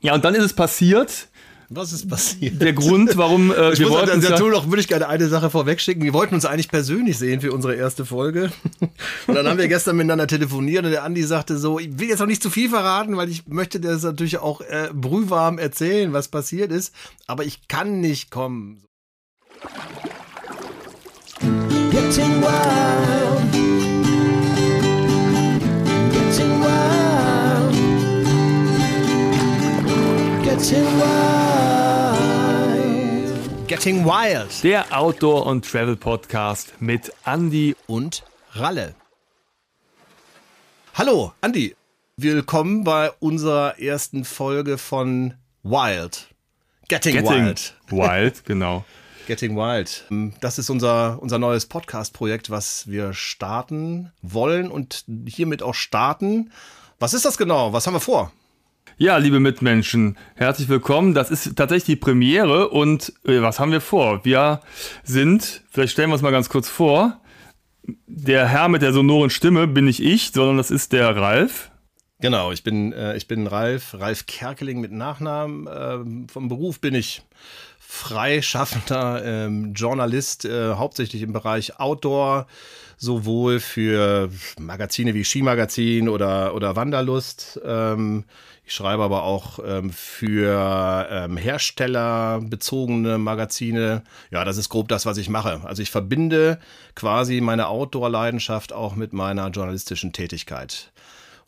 Ja, und dann ist es passiert. Was ist passiert? Der Grund, warum äh, ich wir muss wollten dazu noch würde ich gerne eine Sache vorwegschicken. Wir wollten uns eigentlich persönlich sehen für unsere erste Folge. Und dann haben wir gestern miteinander telefoniert und der Andi sagte so, ich will jetzt noch nicht zu viel verraten, weil ich möchte das natürlich auch äh, brühwarm erzählen, was passiert ist, aber ich kann nicht kommen. Getting wild. Getting wild. Getting Wild. Der Outdoor- und Travel-Podcast mit Andy und Ralle. Hallo, Andy. Willkommen bei unserer ersten Folge von Wild. Getting, Getting Wild. Wild, genau. Getting Wild. Das ist unser, unser neues Podcast-Projekt, was wir starten wollen und hiermit auch starten. Was ist das genau? Was haben wir vor? Ja, liebe Mitmenschen, herzlich willkommen. Das ist tatsächlich die Premiere und äh, was haben wir vor? Wir sind, vielleicht stellen wir uns mal ganz kurz vor, der Herr mit der sonoren Stimme bin nicht ich, sondern das ist der Ralf. Genau, ich bin, äh, ich bin Ralf, Ralf Kerkeling mit Nachnamen. Ähm, vom Beruf bin ich freischaffender ähm, Journalist, äh, hauptsächlich im Bereich Outdoor, sowohl für Magazine wie Skimagazin oder, oder Wanderlust. Ähm, ich schreibe aber auch ähm, für ähm, herstellerbezogene Magazine. Ja, das ist grob das, was ich mache. Also ich verbinde quasi meine Outdoor-Leidenschaft auch mit meiner journalistischen Tätigkeit.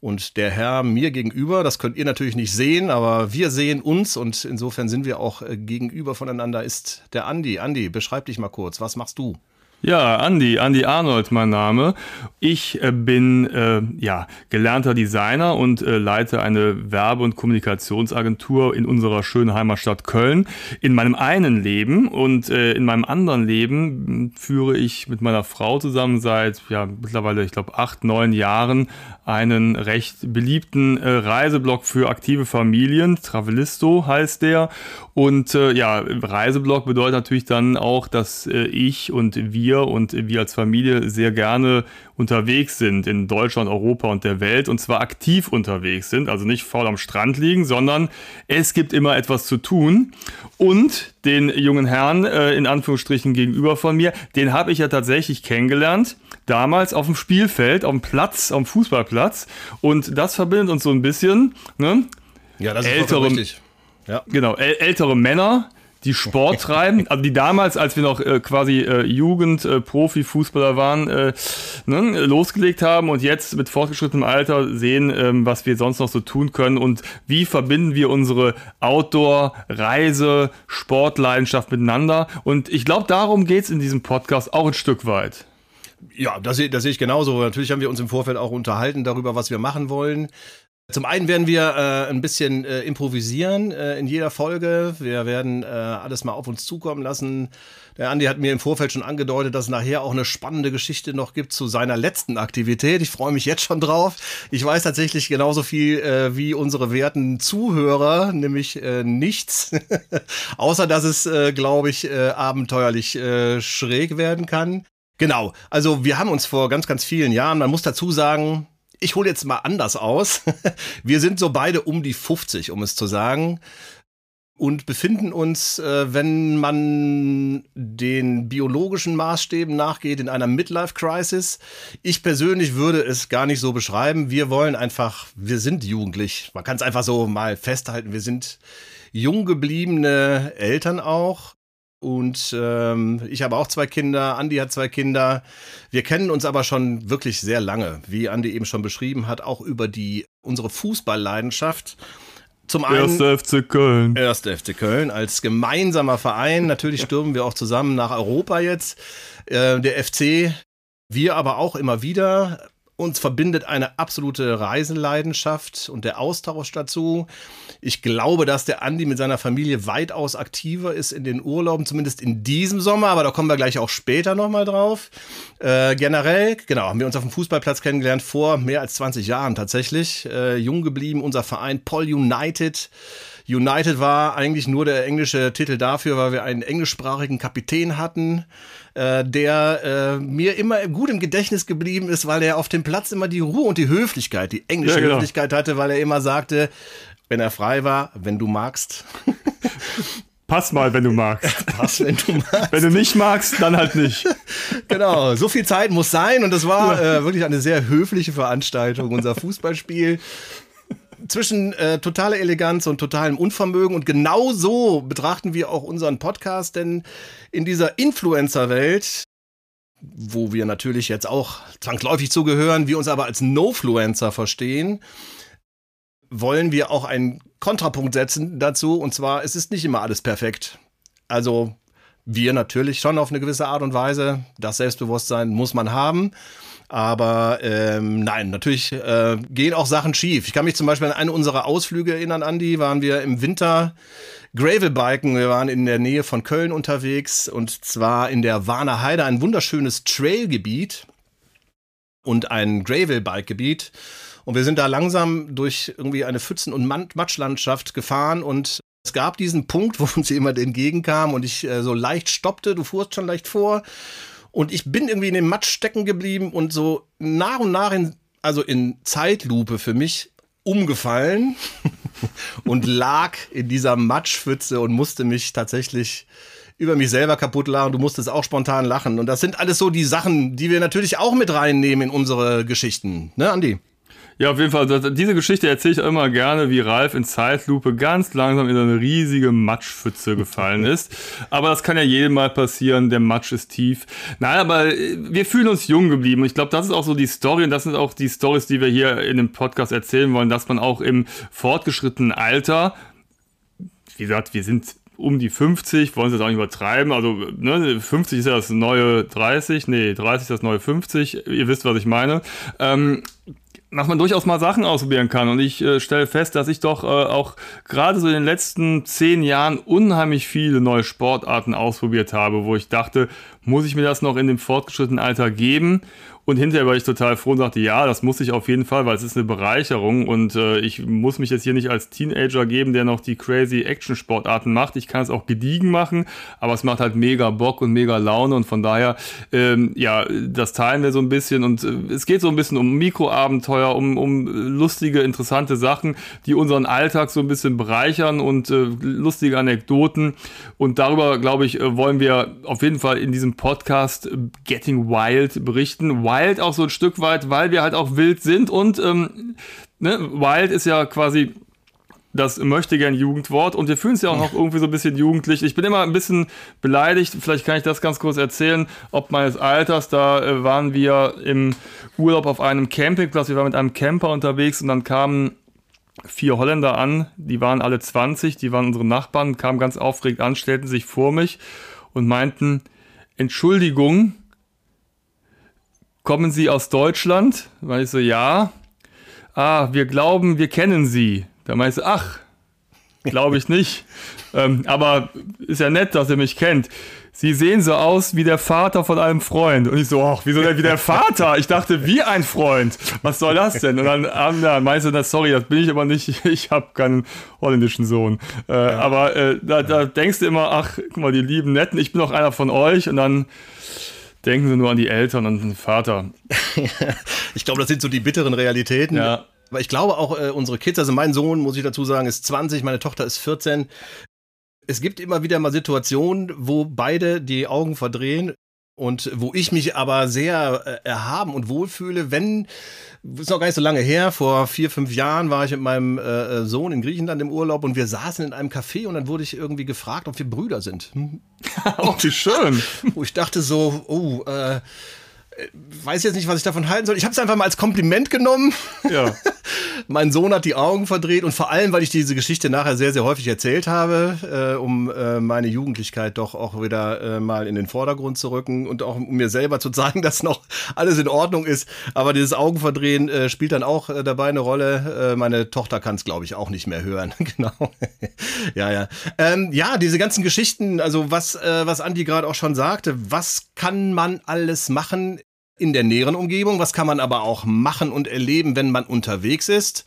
Und der Herr mir gegenüber, das könnt ihr natürlich nicht sehen, aber wir sehen uns und insofern sind wir auch äh, gegenüber voneinander, ist der Andi. Andi, beschreib dich mal kurz. Was machst du? Ja, Andi, Andi Arnold mein Name. Ich äh, bin äh, ja gelernter Designer und äh, leite eine Werbe- und Kommunikationsagentur in unserer schönen Heimatstadt Köln. In meinem einen Leben und äh, in meinem anderen Leben führe ich mit meiner Frau zusammen seit ja mittlerweile, ich glaube, acht, neun Jahren einen recht beliebten äh, Reiseblog für aktive Familien. Travelisto heißt der. Und äh, ja, Reiseblog bedeutet natürlich dann auch, dass äh, ich und wir und wir als Familie sehr gerne unterwegs sind in Deutschland, Europa und der Welt und zwar aktiv unterwegs sind, also nicht faul am Strand liegen, sondern es gibt immer etwas zu tun. Und den jungen Herrn äh, in Anführungsstrichen gegenüber von mir, den habe ich ja tatsächlich kennengelernt, damals auf dem Spielfeld, auf dem Platz, auf dem Fußballplatz. Und das verbindet uns so ein bisschen. Ne? Ja, das ist ältere, richtig. Ja. Genau, ältere Männer, die Sport treiben, also die damals, als wir noch äh, quasi äh, Jugend, äh, Profi-Fußballer waren, äh, ne, losgelegt haben und jetzt mit fortgeschrittenem Alter sehen, ähm, was wir sonst noch so tun können und wie verbinden wir unsere Outdoor, Reise, Sportleidenschaft miteinander. Und ich glaube, darum geht es in diesem Podcast auch ein Stück weit. Ja, das, das sehe ich genauso. Natürlich haben wir uns im Vorfeld auch unterhalten darüber, was wir machen wollen. Zum einen werden wir äh, ein bisschen äh, improvisieren äh, in jeder Folge. Wir werden äh, alles mal auf uns zukommen lassen. Der Andi hat mir im Vorfeld schon angedeutet, dass es nachher auch eine spannende Geschichte noch gibt zu seiner letzten Aktivität. Ich freue mich jetzt schon drauf. Ich weiß tatsächlich genauso viel äh, wie unsere werten Zuhörer, nämlich äh, nichts. Außer dass es, glaube ich, abenteuerlich schräg werden kann. Genau, also wir haben uns vor ganz, ganz vielen Jahren, man muss dazu sagen, ich hole jetzt mal anders aus. Wir sind so beide um die 50, um es zu sagen. Und befinden uns, äh, wenn man den biologischen Maßstäben nachgeht, in einer Midlife-Crisis. Ich persönlich würde es gar nicht so beschreiben. Wir wollen einfach, wir sind jugendlich. Man kann es einfach so mal festhalten. Wir sind jung gebliebene Eltern auch. Und ähm, ich habe auch zwei Kinder, Andi hat zwei Kinder. Wir kennen uns aber schon wirklich sehr lange, wie Andi eben schon beschrieben hat, auch über die unsere Fußballleidenschaft. Zum einen FC Köln. Erste FC Köln als gemeinsamer Verein. Natürlich stürmen wir auch zusammen nach Europa jetzt. Äh, der FC, wir aber auch immer wieder. Uns verbindet eine absolute Reiseleidenschaft und der Austausch dazu. Ich glaube, dass der Andi mit seiner Familie weitaus aktiver ist in den Urlauben, zumindest in diesem Sommer, aber da kommen wir gleich auch später nochmal drauf. Äh, generell, genau, haben wir uns auf dem Fußballplatz kennengelernt vor mehr als 20 Jahren tatsächlich. Äh, jung geblieben, unser Verein Paul United. United war eigentlich nur der englische Titel dafür, weil wir einen englischsprachigen Kapitän hatten, äh, der äh, mir immer gut im Gedächtnis geblieben ist, weil er auf dem Platz immer die Ruhe und die Höflichkeit, die englische ja, genau. Höflichkeit hatte, weil er immer sagte, wenn er frei war, wenn du magst. Pass mal, wenn du magst. Pass, wenn du magst. Wenn du nicht magst, dann halt nicht. genau, so viel Zeit muss sein und das war äh, wirklich eine sehr höfliche Veranstaltung, unser Fußballspiel. Zwischen äh, totaler Eleganz und totalem Unvermögen und genau so betrachten wir auch unseren Podcast, denn in dieser Influencer-Welt, wo wir natürlich jetzt auch zwangsläufig zugehören, wir uns aber als No-Fluencer verstehen, wollen wir auch einen Kontrapunkt setzen dazu. Und zwar, es ist nicht immer alles perfekt. Also wir natürlich schon auf eine gewisse Art und Weise. Das Selbstbewusstsein muss man haben. Aber ähm, nein, natürlich äh, gehen auch Sachen schief. Ich kann mich zum Beispiel an eine unserer Ausflüge erinnern, Andi, waren wir im Winter Gravelbiken. Wir waren in der Nähe von Köln unterwegs und zwar in der Warner Heide, ein wunderschönes Trailgebiet und ein Gravelbike-Gebiet. Und wir sind da langsam durch irgendwie eine Pfützen- und Matschlandschaft gefahren und es gab diesen Punkt, wo uns jemand entgegenkam und ich äh, so leicht stoppte. Du fuhrst schon leicht vor. Und ich bin irgendwie in dem Matsch stecken geblieben und so nach und nach in, also in Zeitlupe für mich umgefallen und lag in dieser Matschpfütze und musste mich tatsächlich über mich selber kaputt lachen. Du musstest auch spontan lachen. Und das sind alles so die Sachen, die wir natürlich auch mit reinnehmen in unsere Geschichten. Ne, Andi? Ja, auf jeden Fall. Diese Geschichte erzähle ich immer gerne, wie Ralf in Zeitlupe ganz langsam in eine riesige Matschpfütze gefallen ist. Aber das kann ja jedem mal passieren. Der Matsch ist tief. Nein, aber äh, wir fühlen uns jung geblieben. Und ich glaube, das ist auch so die Story und das sind auch die Stories, die wir hier in dem Podcast erzählen wollen, dass man auch im fortgeschrittenen Alter, wie gesagt, wir sind um die 50, wollen sie das auch nicht übertreiben. Also ne, 50 ist ja das neue 30, nee, 30 ist das neue 50. Ihr wisst, was ich meine. Ähm, dass man durchaus mal Sachen ausprobieren kann. Und ich äh, stelle fest, dass ich doch äh, auch gerade so in den letzten zehn Jahren unheimlich viele neue Sportarten ausprobiert habe, wo ich dachte, muss ich mir das noch in dem fortgeschrittenen Alter geben? Und hinterher war ich total froh und sagte, ja, das muss ich auf jeden Fall, weil es ist eine Bereicherung und äh, ich muss mich jetzt hier nicht als Teenager geben, der noch die crazy Action-Sportarten macht. Ich kann es auch gediegen machen, aber es macht halt mega Bock und mega Laune und von daher, ähm, ja, das teilen wir so ein bisschen und äh, es geht so ein bisschen um Mikroabenteuer, um, um lustige, interessante Sachen, die unseren Alltag so ein bisschen bereichern und äh, lustige Anekdoten und darüber, glaube ich, äh, wollen wir auf jeden Fall in diesem Podcast Getting Wild berichten. Wild auch so ein Stück weit, weil wir halt auch wild sind und ähm, ne, wild ist ja quasi das möchte gern Jugendwort und wir fühlen es ja auch noch irgendwie so ein bisschen jugendlich. Ich bin immer ein bisschen beleidigt, vielleicht kann ich das ganz kurz erzählen, ob meines Alters, da äh, waren wir im Urlaub auf einem Campingplatz, wir waren mit einem Camper unterwegs und dann kamen vier Holländer an, die waren alle 20, die waren unsere Nachbarn, kamen ganz aufgeregt an, stellten sich vor mich und meinten, Entschuldigung, kommen Sie aus Deutschland? Weil ich so, ja. Ah, wir glauben, wir kennen Sie. Da meinst du, ach, glaube ich nicht. ähm, aber ist ja nett, dass er mich kennt. Sie sehen so aus wie der Vater von einem Freund. Und ich so, ach, wieso denn wie der Vater? Ich dachte, wie ein Freund. Was soll das denn? Und dann, ähm, ja, meinst du, na, sorry, das bin ich aber nicht. Ich habe keinen holländischen Sohn. Äh, ja. Aber äh, da, da denkst du immer, ach, guck mal, die lieben Netten, ich bin auch einer von euch. Und dann denken Sie nur an die Eltern und den Vater. ich glaube, das sind so die bitteren Realitäten. Ja. Aber ich glaube auch äh, unsere Kids, also mein Sohn, muss ich dazu sagen, ist 20, meine Tochter ist 14. Es gibt immer wieder mal Situationen, wo beide die Augen verdrehen und wo ich mich aber sehr äh, erhaben und wohlfühle, wenn, ist noch gar nicht so lange her, vor vier, fünf Jahren war ich mit meinem äh, äh Sohn in Griechenland im Urlaub und wir saßen in einem Café und dann wurde ich irgendwie gefragt, ob wir Brüder sind. oh, wie schön. Wo ich dachte so, oh, äh, weiß jetzt nicht, was ich davon halten soll. Ich habe es einfach mal als Kompliment genommen. Ja. mein Sohn hat die Augen verdreht und vor allem, weil ich diese Geschichte nachher sehr, sehr häufig erzählt habe, äh, um äh, meine Jugendlichkeit doch auch wieder äh, mal in den Vordergrund zu rücken und auch um mir selber zu zeigen, dass noch alles in Ordnung ist. Aber dieses Augenverdrehen äh, spielt dann auch äh, dabei eine Rolle. Äh, meine Tochter kann es, glaube ich, auch nicht mehr hören. genau. ja, ja. Ähm, ja, diese ganzen Geschichten, also was, äh, was Andi gerade auch schon sagte, was kann man alles machen in der näheren Umgebung, was kann man aber auch machen und erleben, wenn man unterwegs ist.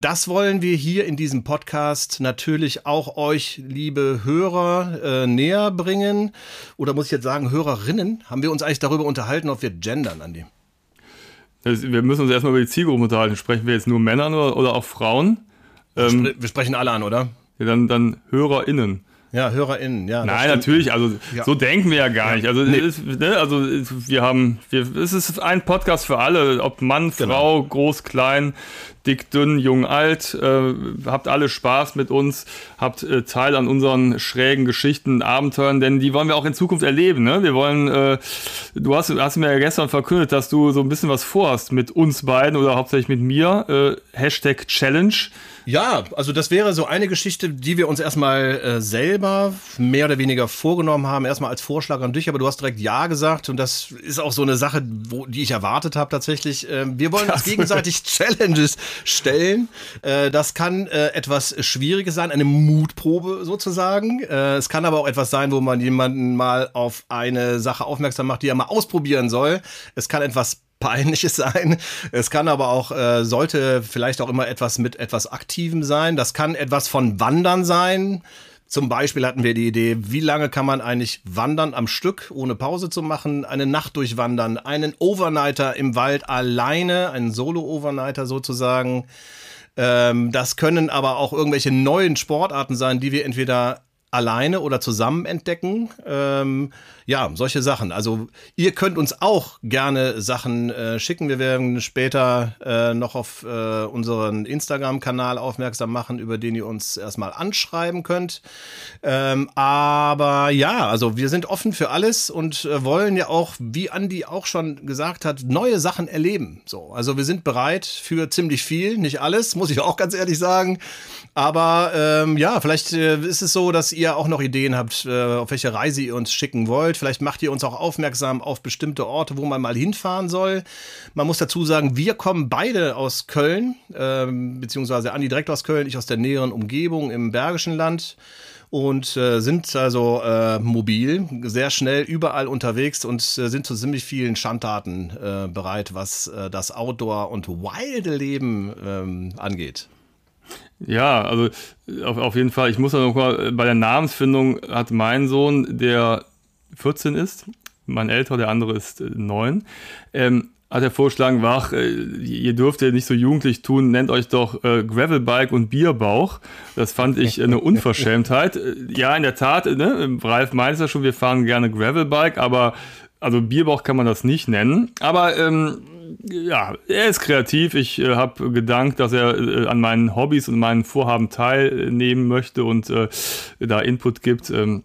Das wollen wir hier in diesem Podcast natürlich auch euch, liebe Hörer, äh, näher bringen. Oder muss ich jetzt sagen, Hörerinnen? Haben wir uns eigentlich darüber unterhalten, ob wir gendern, Andi? Wir müssen uns erstmal über die Zielgruppe unterhalten. Sprechen wir jetzt nur Männern oder, oder auch Frauen? Ähm, wir sprechen alle an, oder? Ja, dann, dann HörerInnen. Ja, HörerInnen, ja. Nein, natürlich, also ja. so denken wir ja gar ja. nicht. Also, nee. ist, ne, also wir haben, wir, es ist ein Podcast für alle, ob Mann, genau. Frau, groß, klein, dick, dünn, jung, alt. Äh, habt alle Spaß mit uns, habt äh, Teil an unseren schrägen Geschichten, Abenteuern, denn die wollen wir auch in Zukunft erleben. Ne? Wir wollen, äh, du hast, hast mir ja gestern verkündet, dass du so ein bisschen was vorhast mit uns beiden oder hauptsächlich mit mir. Äh, Hashtag Challenge. Ja, also das wäre so eine Geschichte, die wir uns erstmal äh, selber mehr oder weniger vorgenommen haben, erstmal als Vorschlag an dich, aber du hast direkt Ja gesagt und das ist auch so eine Sache, wo, die ich erwartet habe tatsächlich. Äh, wir wollen uns gegenseitig Challenges stellen. Äh, das kann äh, etwas Schwieriges sein, eine Mutprobe sozusagen. Äh, es kann aber auch etwas sein, wo man jemanden mal auf eine Sache aufmerksam macht, die er mal ausprobieren soll. Es kann etwas Peinliches sein. Es kann aber auch, äh, sollte vielleicht auch immer etwas mit etwas Aktivem sein. Das kann etwas von Wandern sein. Zum Beispiel hatten wir die Idee, wie lange kann man eigentlich wandern am Stück, ohne Pause zu machen, eine Nacht durchwandern, einen Overnighter im Wald alleine, einen Solo-Overnighter sozusagen. Ähm, das können aber auch irgendwelche neuen Sportarten sein, die wir entweder alleine oder zusammen entdecken. Ähm, ja, solche Sachen. Also ihr könnt uns auch gerne Sachen äh, schicken. Wir werden später äh, noch auf äh, unseren Instagram-Kanal aufmerksam machen, über den ihr uns erstmal anschreiben könnt. Ähm, aber ja, also wir sind offen für alles und äh, wollen ja auch, wie Andi auch schon gesagt hat, neue Sachen erleben. So, also wir sind bereit für ziemlich viel, nicht alles, muss ich auch ganz ehrlich sagen. Aber ähm, ja, vielleicht äh, ist es so, dass ihr auch noch Ideen habt, äh, auf welche Reise ihr uns schicken wollt. Vielleicht macht ihr uns auch aufmerksam auf bestimmte Orte, wo man mal hinfahren soll. Man muss dazu sagen, wir kommen beide aus Köln, ähm, beziehungsweise Andi direkt aus Köln, ich aus der näheren Umgebung im Bergischen Land und äh, sind also äh, mobil, sehr schnell überall unterwegs und äh, sind zu ziemlich vielen Schandtaten äh, bereit, was äh, das Outdoor- und wilde Leben ähm, angeht. Ja, also auf, auf jeden Fall. Ich muss noch mal, bei der Namensfindung hat mein Sohn, der 14 ist, mein älterer, der andere ist 9, äh, ähm, hat er vorgeschlagen, wach, äh, ihr dürft ja nicht so jugendlich tun, nennt euch doch äh, Gravelbike und Bierbauch. Das fand ich eine Unverschämtheit. Äh, ja, in der Tat, ne, Ralf meint es ja schon, wir fahren gerne Gravelbike, aber also Bierbauch kann man das nicht nennen. Aber ähm, ja, er ist kreativ. Ich äh, habe gedankt, dass er äh, an meinen Hobbys und meinen Vorhaben teilnehmen möchte und äh, da Input gibt. Ähm,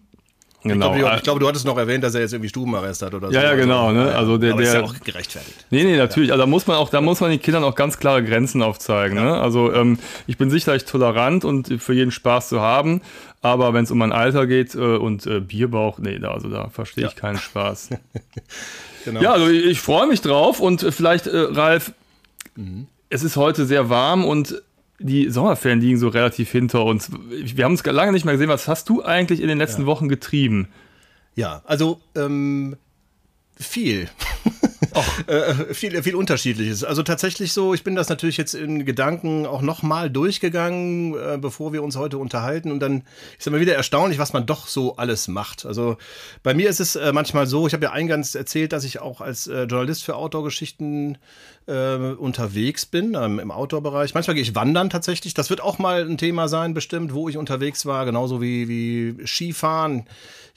Genau. Ich glaube, ich glaube, du hattest noch erwähnt, dass er jetzt irgendwie Stubenarrest hat oder so. Ja, ja, genau. Ne? Also der, Aber der, ist ja auch gerechtfertigt. Nee, nee, natürlich. Also da muss man auch, da muss man den Kindern auch ganz klare Grenzen aufzeigen. Ja. Ne? Also ähm, ich bin sicherlich tolerant und für jeden Spaß zu haben. Aber wenn es um mein Alter geht äh, und äh, Bierbauch, nee, da, also da verstehe ich ja. keinen Spaß. genau. Ja, also ich, ich freue mich drauf und vielleicht, äh, Ralf, mhm. es ist heute sehr warm und die Sommerferien liegen so relativ hinter uns. Wir haben uns lange nicht mehr gesehen. Was hast du eigentlich in den letzten ja. Wochen getrieben? Ja, also ähm, viel. äh, viel, viel Unterschiedliches. Also tatsächlich so, ich bin das natürlich jetzt in Gedanken auch nochmal durchgegangen, äh, bevor wir uns heute unterhalten. Und dann ist immer wieder erstaunlich, was man doch so alles macht. Also bei mir ist es äh, manchmal so, ich habe ja eingangs erzählt, dass ich auch als äh, Journalist für Outdoor-Geschichten äh, unterwegs bin, ähm, im Outdoor-Bereich. Manchmal gehe ich wandern tatsächlich. Das wird auch mal ein Thema sein, bestimmt, wo ich unterwegs war, genauso wie, wie Skifahren.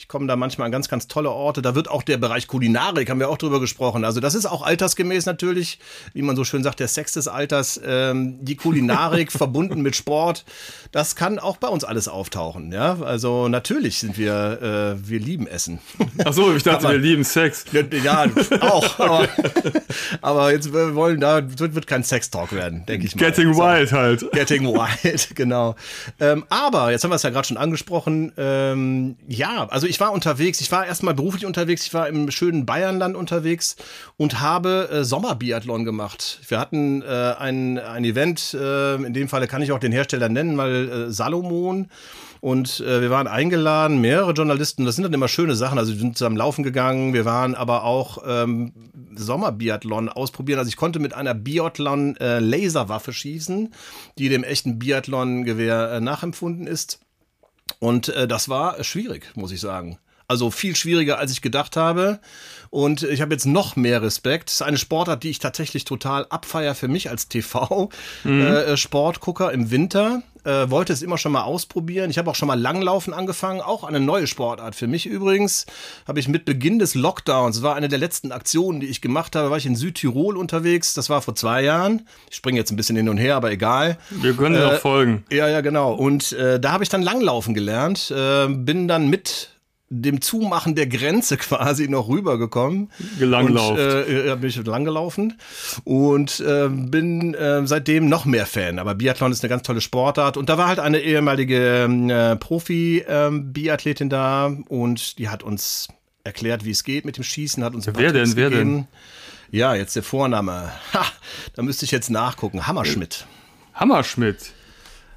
Ich komme da manchmal an ganz, ganz tolle Orte. Da wird auch der Bereich Kulinarik, haben wir auch drüber gesprochen. Also das ist auch altersgemäß natürlich, wie man so schön sagt, der Sex des Alters. Ähm, die Kulinarik verbunden mit Sport, das kann auch bei uns alles auftauchen. Ja, also natürlich sind wir, äh, wir lieben Essen. Ach so, ich dachte, wir lieben Sex. Ja, ja auch. Aber, aber, jetzt wir wollen da wird kein Sex-Talk werden, denke ich mal. Getting so. wild halt. Getting wild, genau. Ähm, aber jetzt haben wir es ja gerade schon angesprochen. Ähm, ja, also ich war unterwegs, ich war erstmal beruflich unterwegs, ich war im schönen Bayernland unterwegs und habe äh, Sommerbiathlon gemacht. Wir hatten äh, ein, ein Event, äh, in dem Falle kann ich auch den Hersteller nennen, weil äh, Salomon. Und äh, wir waren eingeladen, mehrere Journalisten. Das sind dann immer schöne Sachen. Also wir sind zusammen laufen gegangen. Wir waren aber auch ähm, Sommerbiathlon ausprobieren. Also ich konnte mit einer Biathlon äh, Laserwaffe schießen, die dem echten Biathlon-Gewehr äh, nachempfunden ist. Und äh, das war schwierig, muss ich sagen. Also viel schwieriger, als ich gedacht habe. Und ich habe jetzt noch mehr Respekt. Das ist eine Sportart, die ich tatsächlich total abfeier für mich als TV-Sportgucker mhm. äh, im Winter. Äh, wollte es immer schon mal ausprobieren. Ich habe auch schon mal Langlaufen angefangen, auch eine neue Sportart für mich übrigens. Habe ich mit Beginn des Lockdowns, war eine der letzten Aktionen, die ich gemacht habe, war ich in Südtirol unterwegs. Das war vor zwei Jahren. Ich springe jetzt ein bisschen hin und her, aber egal. Wir können äh, noch folgen. Ja, ja, genau. Und äh, da habe ich dann Langlaufen gelernt. Äh, bin dann mit dem Zumachen der Grenze quasi noch rübergekommen. Gelanglaufen. Äh, bin ich langgelaufen und äh, bin äh, seitdem noch mehr Fan. Aber Biathlon ist eine ganz tolle Sportart und da war halt eine ehemalige äh, Profi-Biathletin ähm, da und die hat uns erklärt, wie es geht mit dem Schießen, hat uns ein Wer denn? Wer denn? Ja, jetzt der Vorname. Ha, da müsste ich jetzt nachgucken. Hammerschmidt. Hammerschmidt.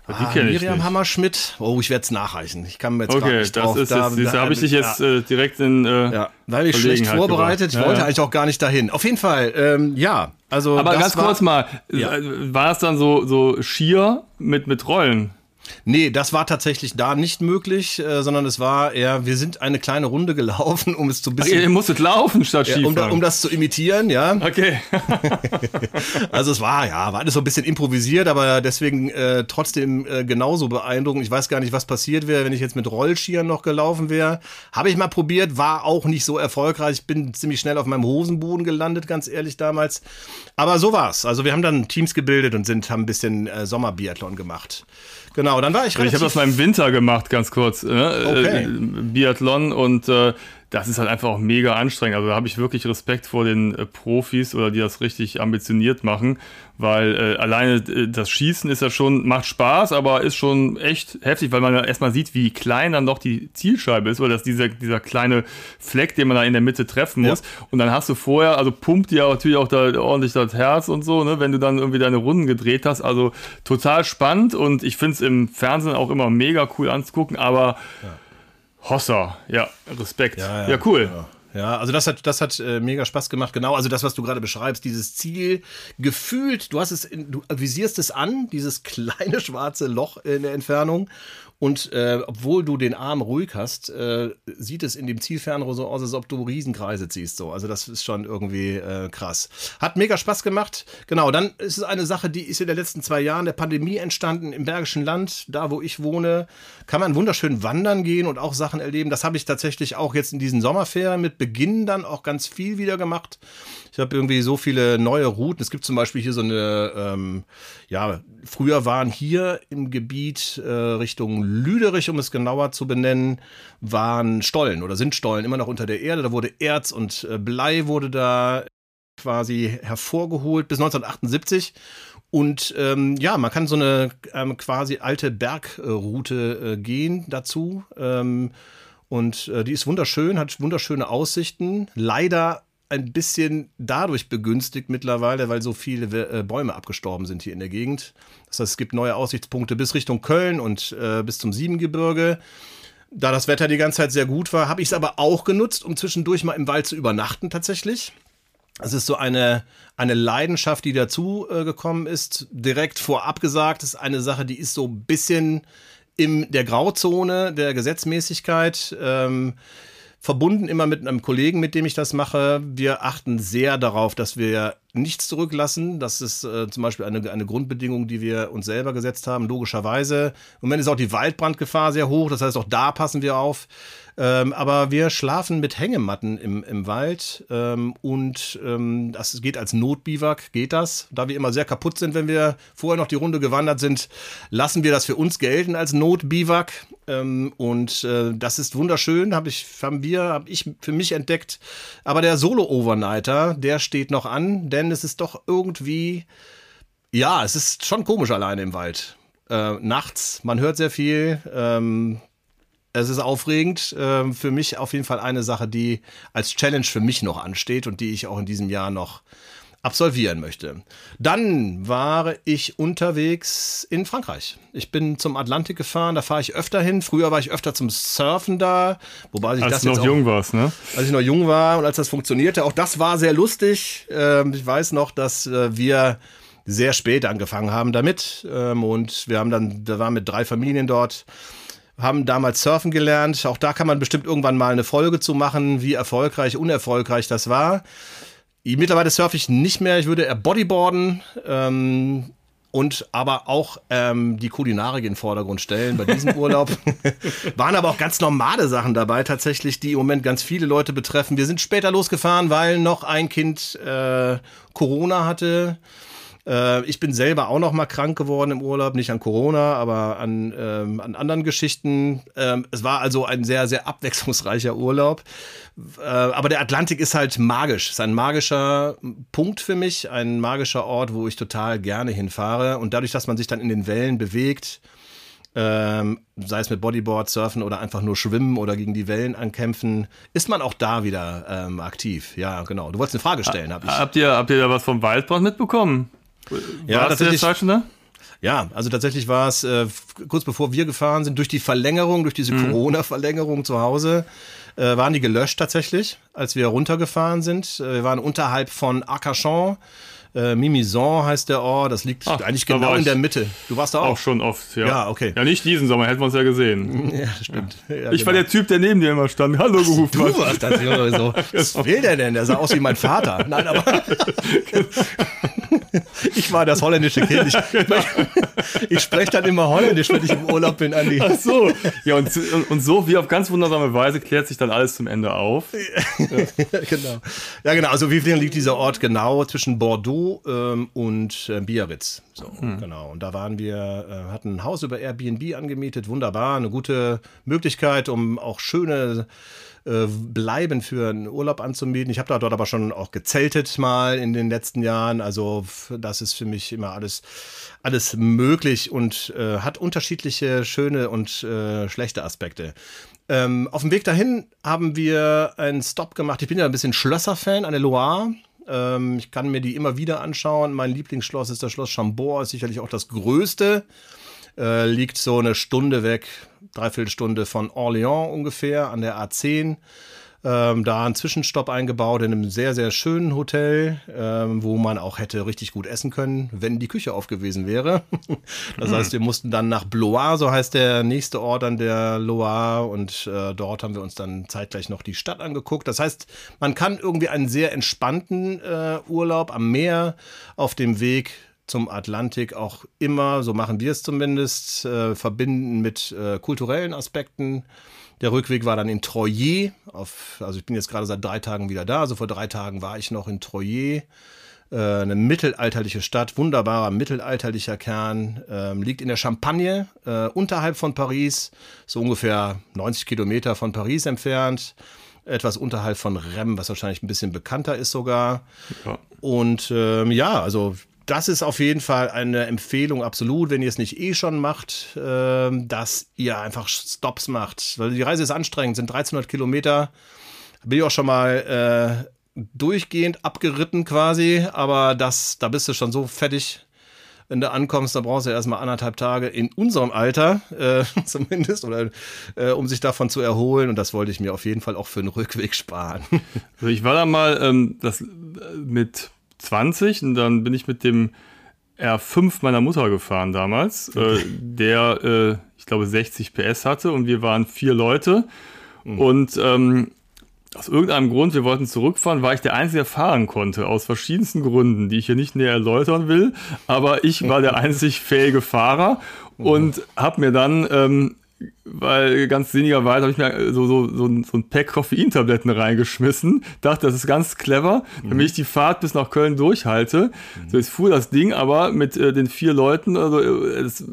Ah, Miriam Hammerschmidt. Oh, ich werde es nachreichen. Ich kann mir jetzt okay, nicht drauf. Das ist da, da habe ich dich jetzt ja. äh, direkt in äh, ja, weil ich schlecht vorbereitet. Gebracht. Ich wollte ja, eigentlich auch gar nicht dahin. Auf jeden Fall, ähm, ja. Also aber ganz war, kurz mal, war es dann so so schier mit mit Rollen? Nee, das war tatsächlich da nicht möglich, äh, sondern es war eher, wir sind eine kleine Runde gelaufen, um es zu bisschen. Ach, ihr musstet laufen statt Skifahren. Ja, um, um, das zu imitieren, ja. Okay. also es war, ja, war alles so ein bisschen improvisiert, aber deswegen äh, trotzdem äh, genauso beeindruckend. Ich weiß gar nicht, was passiert wäre, wenn ich jetzt mit Rollschieren noch gelaufen wäre. Habe ich mal probiert, war auch nicht so erfolgreich. Ich bin ziemlich schnell auf meinem Hosenboden gelandet, ganz ehrlich damals. Aber so war's. Also wir haben dann Teams gebildet und sind, haben ein bisschen äh, Sommerbiathlon gemacht. Genau, dann war ich Ich habe das mal im Winter gemacht, ganz kurz. Ne? Okay. Äh, Biathlon und äh, das ist halt einfach auch mega anstrengend. Also da habe ich wirklich Respekt vor den äh, Profis oder die das richtig ambitioniert machen, weil äh, alleine äh, das Schießen ist ja schon, macht Spaß, aber ist schon echt heftig, weil man ja erstmal sieht, wie klein dann doch die Zielscheibe ist, weil das dieser, dieser kleine Fleck, den man da in der Mitte treffen muss. Ja. Und dann hast du vorher, also pumpt dir natürlich auch da ordentlich das Herz und so, ne, wenn du dann irgendwie deine Runden gedreht hast. Also total spannend und ich finde es im Fernsehen auch immer mega cool anzugucken, aber ja Hossa, ja, Respekt. Ja, ja, ja cool. Ja. Ja, also das hat, das hat äh, mega Spaß gemacht. Genau, also das, was du gerade beschreibst, dieses Ziel, gefühlt, du hast es, in, du visierst es an, dieses kleine schwarze Loch in der Entfernung und äh, obwohl du den Arm ruhig hast, äh, sieht es in dem Zielfernrohr so aus, als ob du Riesenkreise ziehst. So. Also das ist schon irgendwie äh, krass. Hat mega Spaß gemacht. Genau, dann ist es eine Sache, die ist in den letzten zwei Jahren der Pandemie entstanden im Bergischen Land, da wo ich wohne. Kann man wunderschön wandern gehen und auch Sachen erleben. Das habe ich tatsächlich auch jetzt in diesen Sommerferien mit Beginn dann auch ganz viel wieder gemacht. Ich habe irgendwie so viele neue Routen. Es gibt zum Beispiel hier so eine, ähm, ja, früher waren hier im Gebiet äh, Richtung Lüderich, um es genauer zu benennen, waren Stollen oder sind Stollen immer noch unter der Erde. Da wurde Erz und äh, Blei wurde da quasi hervorgeholt bis 1978. Und ähm, ja, man kann so eine ähm, quasi alte Bergroute äh, gehen dazu. Ähm, und äh, die ist wunderschön, hat wunderschöne Aussichten. Leider ein bisschen dadurch begünstigt mittlerweile, weil so viele äh, Bäume abgestorben sind hier in der Gegend. Das heißt, es gibt neue Aussichtspunkte bis Richtung Köln und äh, bis zum Siebengebirge. Da das Wetter die ganze Zeit sehr gut war, habe ich es aber auch genutzt, um zwischendurch mal im Wald zu übernachten tatsächlich. Es ist so eine, eine Leidenschaft, die dazu äh, gekommen ist. Direkt vorab gesagt, ist eine Sache, die ist so ein bisschen in der Grauzone der Gesetzmäßigkeit. Ähm, verbunden immer mit einem Kollegen, mit dem ich das mache. Wir achten sehr darauf, dass wir nichts zurücklassen. Das ist äh, zum Beispiel eine, eine Grundbedingung, die wir uns selber gesetzt haben, logischerweise. Im Moment ist auch die Waldbrandgefahr sehr hoch, das heißt, auch da passen wir auf. Ähm, aber wir schlafen mit Hängematten im, im Wald ähm, und ähm, das geht als Notbiwak, geht das. Da wir immer sehr kaputt sind, wenn wir vorher noch die Runde gewandert sind, lassen wir das für uns gelten als Notbiwak. Ähm, und äh, das ist wunderschön, habe ich, haben wir, habe ich für mich entdeckt. Aber der Solo-Overnighter, der steht noch an, denn es ist doch irgendwie, ja, es ist schon komisch alleine im Wald. Äh, nachts, man hört sehr viel. Ähm, es ist aufregend. Ähm, für mich auf jeden Fall eine Sache, die als Challenge für mich noch ansteht und die ich auch in diesem Jahr noch absolvieren möchte. Dann war ich unterwegs in Frankreich. Ich bin zum Atlantik gefahren, da fahre ich öfter hin. Früher war ich öfter zum Surfen da, wobei ich als das du noch auch, jung warst, ne? Als ich noch jung war und als das funktionierte, auch das war sehr lustig. Ähm, ich weiß noch, dass äh, wir sehr spät angefangen haben damit ähm, und wir haben dann, da waren mit drei Familien dort haben damals surfen gelernt. Auch da kann man bestimmt irgendwann mal eine Folge zu machen, wie erfolgreich, unerfolgreich das war. Mittlerweile surfe ich nicht mehr. Ich würde eher Bodyboarden. Ähm, und aber auch ähm, die Kulinarik in den Vordergrund stellen bei diesem Urlaub. Waren aber auch ganz normale Sachen dabei, tatsächlich, die im Moment ganz viele Leute betreffen. Wir sind später losgefahren, weil noch ein Kind äh, Corona hatte. Äh, ich bin selber auch noch mal krank geworden im Urlaub, nicht an Corona, aber an, ähm, an anderen Geschichten. Ähm, es war also ein sehr, sehr abwechslungsreicher Urlaub. Äh, aber der Atlantik ist halt magisch. Ist ein magischer Punkt für mich, ein magischer Ort, wo ich total gerne hinfahre. Und dadurch, dass man sich dann in den Wellen bewegt, ähm, sei es mit Bodyboard, Surfen oder einfach nur Schwimmen oder gegen die Wellen ankämpfen, ist man auch da wieder ähm, aktiv. Ja, genau. Du wolltest eine Frage stellen, habe ich. Habt ihr, habt ihr da was vom Waldbrand mitbekommen? Ja, Warst tatsächlich. Du jetzt? Ja, also tatsächlich war es äh, kurz bevor wir gefahren sind, durch die Verlängerung, durch diese mhm. Corona-Verlängerung zu Hause, äh, waren die gelöscht tatsächlich, als wir runtergefahren sind. Äh, wir waren unterhalb von Arcachon. Äh, Mimizan heißt der Ort, das liegt Ach, eigentlich genau in der Mitte. Du warst da auch? Auch schon oft, ja. Ja, okay. Ja, nicht diesen Sommer, hätten wir uns ja gesehen. Ja, stimmt. Ja. Ich genau. war der Typ, der neben dir immer stand, Hallo gerufen du hat. Warst das, so. Was will der denn? Der sah aus wie mein Vater. Nein, aber ich war das holländische Kind. Ich, ich spreche dann immer Holländisch, wenn ich im Urlaub bin, Andi. Ach so. Ja, und, und so wie auf ganz wundersame Weise klärt sich dann alles zum Ende auf. Ja. genau. Ja, genau. Also wie viel liegt dieser Ort genau zwischen Bordeaux ähm, und äh, Biarritz? So, hm. genau. Und da waren wir, äh, hatten ein Haus über Airbnb angemietet. Wunderbar. Eine gute Möglichkeit, um auch schöne äh, bleiben für einen Urlaub anzumieten. Ich habe da dort aber schon auch gezeltet mal in den letzten Jahren. Also das ist für mich immer alles, alles möglich und äh, hat unterschiedliche schöne und äh, schlechte Aspekte. Ähm, auf dem Weg dahin haben wir einen Stop gemacht. Ich bin ja ein bisschen Schlösser-Fan an der Loire. Ähm, ich kann mir die immer wieder anschauen. Mein Lieblingsschloss ist das Schloss Chambord, ist sicherlich auch das größte. Äh, liegt so eine Stunde weg, dreiviertel Stunde von Orléans ungefähr an der A10. Ähm, da einen Zwischenstopp eingebaut in einem sehr, sehr schönen Hotel, ähm, wo man auch hätte richtig gut essen können, wenn die Küche auf gewesen wäre. das heißt, wir mussten dann nach Blois, so heißt der nächste Ort an der Loire, und äh, dort haben wir uns dann zeitgleich noch die Stadt angeguckt. Das heißt, man kann irgendwie einen sehr entspannten äh, Urlaub am Meer auf dem Weg zum Atlantik auch immer, so machen wir es zumindest, äh, verbinden mit äh, kulturellen Aspekten. Der Rückweg war dann in Troyes. Auf, also ich bin jetzt gerade seit drei Tagen wieder da. Also vor drei Tagen war ich noch in Troyes. Äh, eine mittelalterliche Stadt, wunderbarer mittelalterlicher Kern, ähm, liegt in der Champagne, äh, unterhalb von Paris, so ungefähr 90 Kilometer von Paris entfernt etwas unterhalb von Rem, was wahrscheinlich ein bisschen bekannter ist sogar. Ja. Und ähm, ja, also das ist auf jeden Fall eine Empfehlung, absolut, wenn ihr es nicht eh schon macht, äh, dass ihr einfach Stops macht. Weil die Reise ist anstrengend, sind 1300 Kilometer. Bin ich auch schon mal äh, durchgehend abgeritten quasi, aber das, da bist du schon so fertig, wenn du ankommst, da brauchst du erstmal anderthalb Tage in unserem Alter, äh, zumindest, oder äh, um sich davon zu erholen. Und das wollte ich mir auf jeden Fall auch für den Rückweg sparen. Also ich war da mal ähm, das, äh, mit 20 und dann bin ich mit dem R5 meiner Mutter gefahren damals, äh, der, äh, ich glaube, 60 PS hatte und wir waren vier Leute. Mhm. Und ähm, aus irgendeinem Grund, wir wollten zurückfahren, war ich der Einzige, der fahren konnte, aus verschiedensten Gründen, die ich hier nicht näher erläutern will. Aber ich war der einzig fähige Fahrer und habe mir dann ähm, weil ganz sinnigerweise habe ich mir so, so, so, ein, so ein Pack Koffeintabletten reingeschmissen. Dachte, das ist ganz clever, damit mhm. ich die Fahrt bis nach Köln durchhalte. Mhm. So, jetzt fuhr das Ding aber mit äh, den vier Leuten, also äh, es,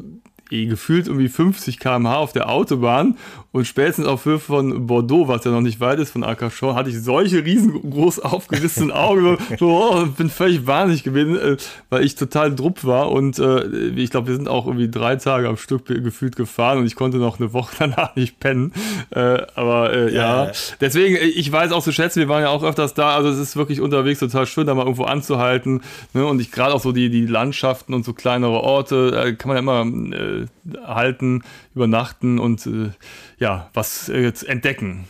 gefühlt irgendwie 50 km/h auf der Autobahn und spätestens auf Höhe von Bordeaux, was ja noch nicht weit ist von Arcachon, hatte ich solche riesengroß aufgerissenen Augen. so, oh, bin völlig wahnsinnig gewesen, äh, weil ich total drupp war. Und äh, ich glaube, wir sind auch irgendwie drei Tage am Stück gefühlt gefahren und ich konnte noch eine Woche danach nicht pennen. Äh, aber äh, ja. ja, deswegen, äh, ich weiß auch zu schätzen, wir waren ja auch öfters da. Also es ist wirklich unterwegs total schön, da mal irgendwo anzuhalten. Ne? Und ich gerade auch so die, die Landschaften und so kleinere Orte, kann man ja immer äh, halten, übernachten und ja, was äh, entdecken.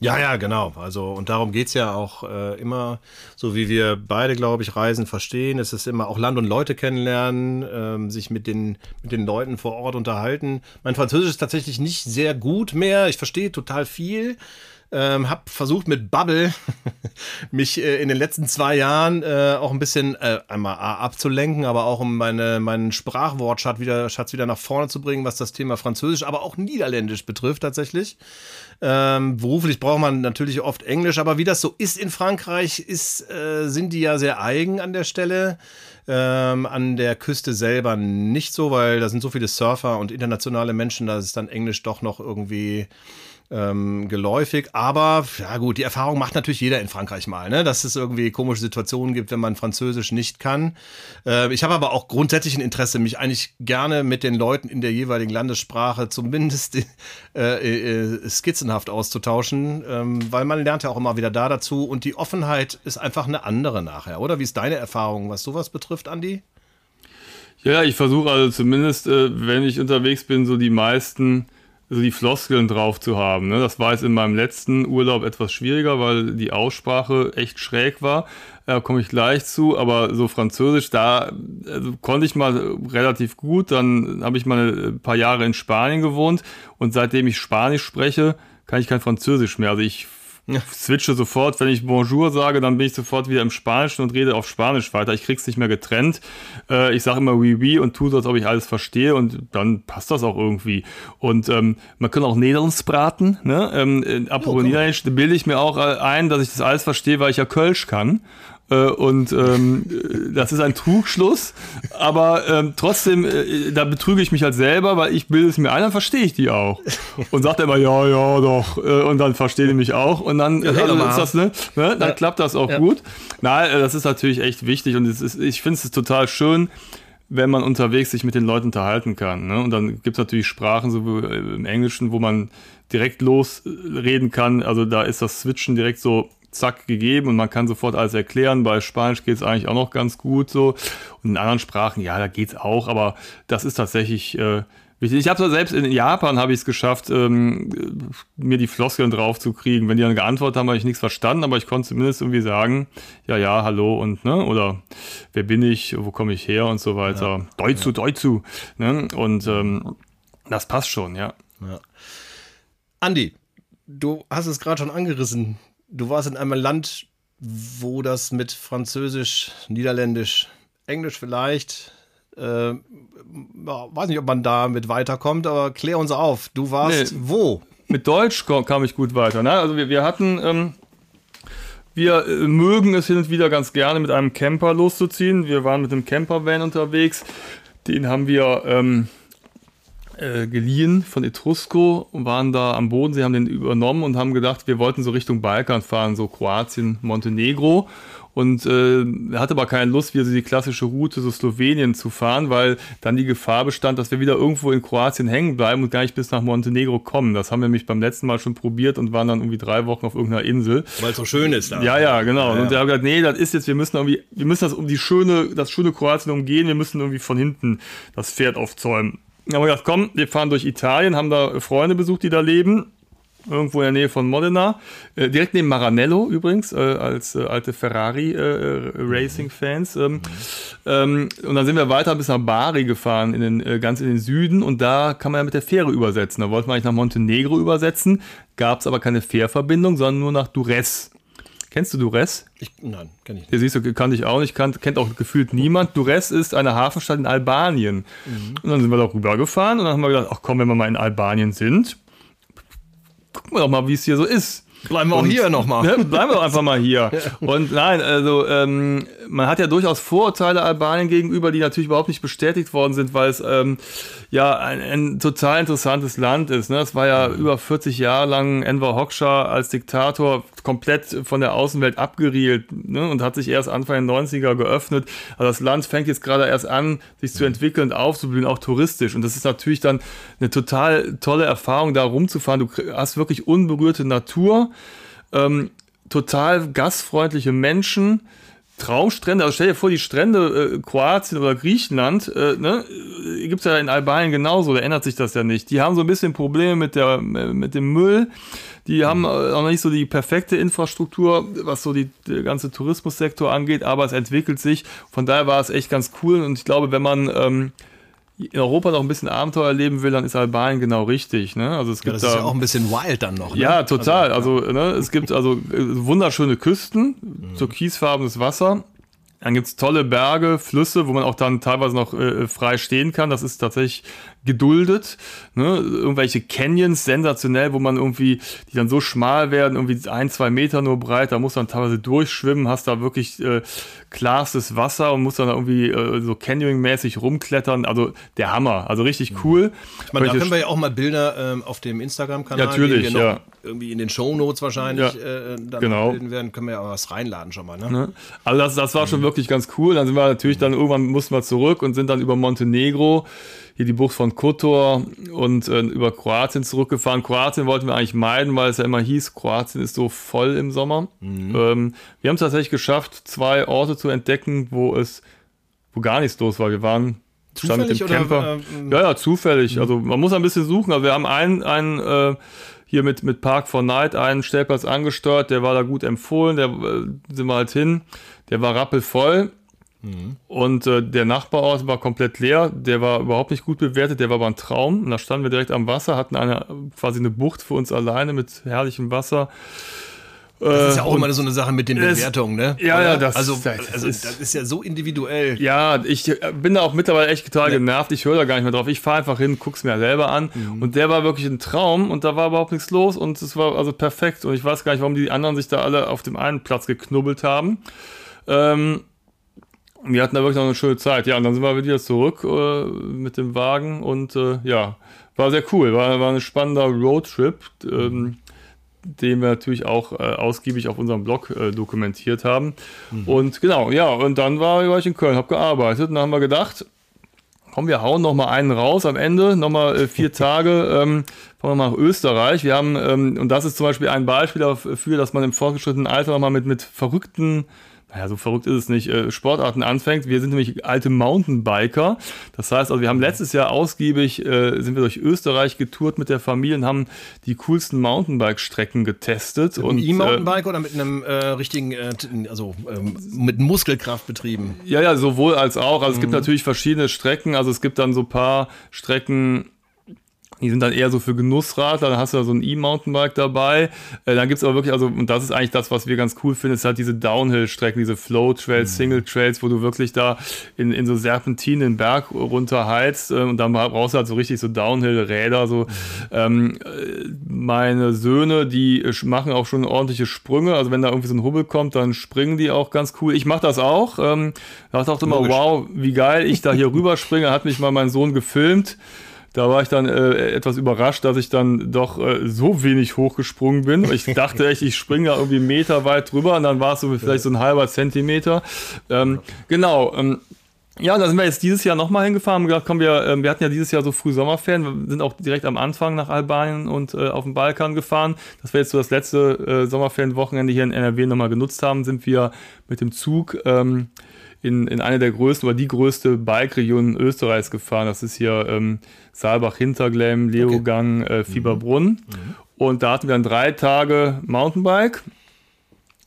Ja, ja, genau. Also, und darum geht es ja auch äh, immer, so wie wir beide, glaube ich, Reisen verstehen. Es ist immer auch Land und Leute kennenlernen, ähm, sich mit den, mit den Leuten vor Ort unterhalten. Mein Französisch ist tatsächlich nicht sehr gut mehr. Ich verstehe total viel. Ähm, hab versucht mit Bubble mich äh, in den letzten zwei Jahren äh, auch ein bisschen äh, einmal abzulenken, aber auch um meine, meinen Sprachwortschatz wieder, Schatz wieder nach vorne zu bringen, was das Thema Französisch, aber auch Niederländisch betrifft tatsächlich. Ähm, beruflich braucht man natürlich oft Englisch, aber wie das so ist in Frankreich, ist, äh, sind die ja sehr eigen an der Stelle. Ähm, an der Küste selber nicht so, weil da sind so viele Surfer und internationale Menschen, da ist dann Englisch doch noch irgendwie ähm, geläufig. Aber ja gut, die Erfahrung macht natürlich jeder in Frankreich mal, ne? dass es irgendwie komische Situationen gibt, wenn man Französisch nicht kann. Äh, ich habe aber auch grundsätzlich ein Interesse, mich eigentlich gerne mit den Leuten in der jeweiligen Landessprache zumindest äh, äh, skizzenhaft auszutauschen, ähm, weil man lernt ja auch immer wieder da dazu und die Offenheit ist einfach eine andere nachher, oder? Wie ist deine Erfahrung, was sowas betrifft, Andi? Ja, ich versuche also zumindest, äh, wenn ich unterwegs bin, so die meisten so die Floskeln drauf zu haben. Ne? Das war jetzt in meinem letzten Urlaub etwas schwieriger, weil die Aussprache echt schräg war. Da komme ich gleich zu, aber so Französisch, da also konnte ich mal relativ gut. Dann habe ich mal ein paar Jahre in Spanien gewohnt und seitdem ich Spanisch spreche, kann ich kein Französisch mehr. Also ich. Switche sofort, wenn ich Bonjour sage, dann bin ich sofort wieder im Spanischen und rede auf Spanisch weiter. Ich krieg's nicht mehr getrennt. Äh, ich sage immer oui, oui und tue so, als ob ich alles verstehe und dann passt das auch irgendwie. Und ähm, man kann auch Nederlands braten. Ne? Ähm, apropos ja, Niederländisch bilde ich mir auch äh, ein, dass ich das alles verstehe, weil ich ja Kölsch kann. Äh, und ähm, das ist ein Trugschluss, aber ähm, trotzdem, äh, da betrüge ich mich halt selber, weil ich bilde es mir ein, dann verstehe ich die auch. Und sagt immer, ja, ja, doch. Äh, und dann verstehe ich mich auch. Und dann, ja, also ist das, ne, ne, dann ja. klappt das auch ja. gut. Nein, äh, das ist natürlich echt wichtig und es ist, ich finde es total schön, wenn man unterwegs sich mit den Leuten unterhalten kann. Ne? Und dann gibt es natürlich Sprachen, so im Englischen, wo man direkt losreden kann. Also da ist das Switchen direkt so zack gegeben und man kann sofort alles erklären. Bei Spanisch geht es eigentlich auch noch ganz gut so. Und in anderen Sprachen, ja, da geht es auch, aber das ist tatsächlich äh, wichtig. Ich habe selbst in Japan habe ich es geschafft, ähm, mir die Floskeln drauf zu kriegen. Wenn die dann geantwortet haben, habe ich nichts verstanden, aber ich konnte zumindest irgendwie sagen, ja, ja, hallo und ne, oder wer bin ich, wo komme ich her und so weiter. Ja. Deutschu, ja. Deutschu. Ne? Und ähm, das passt schon, ja. ja. Andi, du hast es gerade schon angerissen du warst in einem Land, wo das mit Französisch, Niederländisch, Englisch vielleicht, äh, weiß nicht, ob man da mit weiterkommt, aber klär uns auf. Du warst nee, wo? Mit Deutsch kam ich gut weiter. Ne? Also wir, wir hatten, ähm, wir äh, mögen es hin und wieder ganz gerne mit einem Camper loszuziehen. Wir waren mit einem Campervan unterwegs. Den haben wir ähm, äh, geliehen von Etrusco und waren da am Boden. Sie haben den übernommen und haben gedacht, wir wollten so Richtung Balkan fahren, so Kroatien, Montenegro. Und äh, er hatte aber keine Lust, wieder so die klassische Route so Slowenien zu fahren, weil dann die Gefahr bestand, dass wir wieder irgendwo in Kroatien hängen bleiben und gar nicht bis nach Montenegro kommen. Das haben wir nämlich beim letzten Mal schon probiert und waren dann irgendwie drei Wochen auf irgendeiner Insel. Weil es so schön ist da. Ja, ja, genau. Ja, ja. Und er hat gesagt, nee, das ist jetzt, wir müssen irgendwie, wir müssen das um die schöne, das schöne Kroatien umgehen, wir müssen irgendwie von hinten das Pferd aufzäumen. Haben wir gedacht, komm, wir fahren durch Italien, haben da Freunde besucht, die da leben. Irgendwo in der Nähe von Modena. Äh, direkt neben Maranello übrigens, äh, als äh, alte Ferrari-Racing-Fans. Äh, ähm, ähm, und dann sind wir weiter bis nach Bari gefahren, in den, äh, ganz in den Süden. Und da kann man ja mit der Fähre übersetzen. Da wollten wir eigentlich nach Montenegro übersetzen. Gab es aber keine Fährverbindung, sondern nur nach Durres. Kennst du Durres? Ich, nein, kenn ich nicht. Der siehst du, kannte ich auch nicht, kann, kennt auch gefühlt niemand. Durres ist eine Hafenstadt in Albanien. Mhm. Und dann sind wir da rübergefahren und dann haben wir gedacht, ach komm, wenn wir mal in Albanien sind, gucken wir doch mal, wie es hier so ist. Bleiben wir auch hier nochmal. Ne, bleiben wir einfach mal hier. Und nein, also ähm, man hat ja durchaus Vorurteile Albanien gegenüber, die natürlich überhaupt nicht bestätigt worden sind, weil es ähm, ja ein, ein, total interessantes Land ist. Ne? Es war ja mhm. über 40 Jahre lang Enver Hoxha als Diktator komplett von der Außenwelt abgerielt ne? und hat sich erst Anfang der 90er geöffnet. Also das Land fängt jetzt gerade erst an, sich zu mhm. entwickeln und aufzublühen, auch touristisch. Und das ist natürlich dann eine total tolle Erfahrung, da rumzufahren. Du hast wirklich unberührte Natur ähm, total gastfreundliche Menschen, Traumstrände, also stell dir vor, die Strände äh, Kroatien oder Griechenland, äh, ne, gibt es ja in Albanien genauso, da ändert sich das ja nicht. Die haben so ein bisschen Probleme mit, der, mit dem Müll, die haben auch noch nicht so die perfekte Infrastruktur, was so die, der ganze Tourismussektor angeht, aber es entwickelt sich. Von daher war es echt ganz cool und ich glaube, wenn man ähm, in Europa noch ein bisschen Abenteuer erleben will, dann ist Albanien genau richtig. Ne? Also es gibt ja, das ist da, ja auch ein bisschen wild dann noch. Ne? Ja, total. Also, also ne, es gibt also äh, wunderschöne Küsten, mhm. türkisfarbenes Wasser. Dann gibt es tolle Berge, Flüsse, wo man auch dann teilweise noch äh, frei stehen kann. Das ist tatsächlich geduldet. Ne? Irgendwelche Canyons, sensationell, wo man irgendwie, die dann so schmal werden, irgendwie ein, zwei Meter nur breit, da muss man teilweise durchschwimmen, hast da wirklich äh, klarstes Wasser und muss dann irgendwie äh, so Canyoning-mäßig rumklettern. Also der Hammer, also richtig mhm. cool. Ich meine, da können wir ja auch mal Bilder ähm, auf dem Instagram-Kanal. Natürlich, ja. Irgendwie in den Shownotes wahrscheinlich ja, äh, dann genau. bilden werden, können wir ja auch was reinladen schon mal. Ne? ne? Also das, das war mhm. schon wirklich ganz cool. Dann sind wir natürlich dann irgendwann mussten wir zurück und sind dann über Montenegro hier die Bucht von Kotor und äh, über Kroatien zurückgefahren. Kroatien wollten wir eigentlich meiden, weil es ja immer hieß, Kroatien ist so voll im Sommer. Mhm. Ähm, wir haben es tatsächlich geschafft, zwei Orte zu entdecken, wo es, wo gar nichts los war. Wir waren Zufällig mit dem Camper. Oder, ähm, ja, ja, zufällig. Mhm. Also man muss ein bisschen suchen. Also wir haben einen, einen äh, hier mit, mit Park for Night einen Stellplatz angesteuert, der war da gut empfohlen, der äh, sind wir halt hin. Der war rappelvoll und äh, der Nachbarort war komplett leer, der war überhaupt nicht gut bewertet, der war aber ein Traum. Und da standen wir direkt am Wasser, hatten eine quasi eine Bucht für uns alleine mit herrlichem Wasser. Das ist ja auch immer so eine Sache mit den Bewertungen, ne? Ja, ja, das, also, das, also, ist, das ist ja so individuell. Ja, ich äh, bin da auch mittlerweile echt total ja. genervt. Ich höre da gar nicht mehr drauf. Ich fahre einfach hin, guck's mir selber an. Mhm. Und der war wirklich ein Traum und da war überhaupt nichts los und es war also perfekt. Und ich weiß gar nicht, warum die anderen sich da alle auf dem einen Platz geknubbelt haben. Ähm, wir hatten da wirklich noch eine schöne Zeit. Ja, und dann sind wir wieder zurück äh, mit dem Wagen und äh, ja, war sehr cool. War, war ein spannender Roadtrip, ähm, den wir natürlich auch äh, ausgiebig auf unserem Blog äh, dokumentiert haben. Mhm. Und genau, ja, und dann war, war ich in Köln, habe gearbeitet und dann haben wir gedacht, komm, wir hauen noch mal einen raus am Ende, noch mal äh, vier Tage, ähm, fahren wir mal nach Österreich. Wir haben, ähm, und das ist zum Beispiel ein Beispiel dafür, dass man im fortgeschrittenen Alter noch mal mit, mit verrückten naja, so verrückt ist es nicht, äh, Sportarten anfängt. Wir sind nämlich alte Mountainbiker. Das heißt, also wir haben letztes Jahr ausgiebig, äh, sind wir durch Österreich getourt mit der Familie und haben die coolsten Mountainbike-Strecken getestet. Mit einem E-Mountainbike äh, oder mit einem äh, richtigen, äh, also ähm, mit Muskelkraft betrieben? Ja, ja, sowohl als auch. Also mhm. es gibt mhm. natürlich verschiedene Strecken. Also es gibt dann so ein paar Strecken, die sind dann eher so für Genussradler, dann hast du da so ein E-Mountainbike dabei. Äh, dann gibt es aber wirklich, also, und das ist eigentlich das, was wir ganz cool finden, ist halt diese Downhill-Strecken, diese Flow-Trails, mhm. Single-Trails, wo du wirklich da in, in so Serpentinen den Berg runterheizt äh, und dann brauchst du halt so richtig so Downhill-Räder. So. Mhm. Ähm, äh, meine Söhne, die machen auch schon ordentliche Sprünge, also wenn da irgendwie so ein Hubbel kommt, dann springen die auch ganz cool. Ich mache das auch. Ähm, da dachte immer, Logisch. wow, wie geil ich da hier rüberspringe, hat mich mal mein Sohn gefilmt. Da war ich dann äh, etwas überrascht, dass ich dann doch äh, so wenig hochgesprungen bin. Ich dachte echt, ich springe da irgendwie einen Meter weit drüber und dann war es so vielleicht so ein halber Zentimeter. Ähm, genau. Ähm, ja, da sind wir jetzt dieses Jahr nochmal hingefahren und gesagt, komm, wir, äh, wir hatten ja dieses Jahr so früh Sommerferien, wir sind auch direkt am Anfang nach Albanien und äh, auf den Balkan gefahren. Dass wir jetzt so das letzte äh, Sommerferienwochenende hier in NRW nochmal genutzt haben, sind wir mit dem Zug ähm, in, in eine der größten oder die größte Bike-Region Österreichs gefahren. Das ist hier ähm, Saalbach-Hinterglemm, Leogang, okay. äh, Fieberbrunn. Mhm. Mhm. Und da hatten wir dann drei Tage Mountainbike.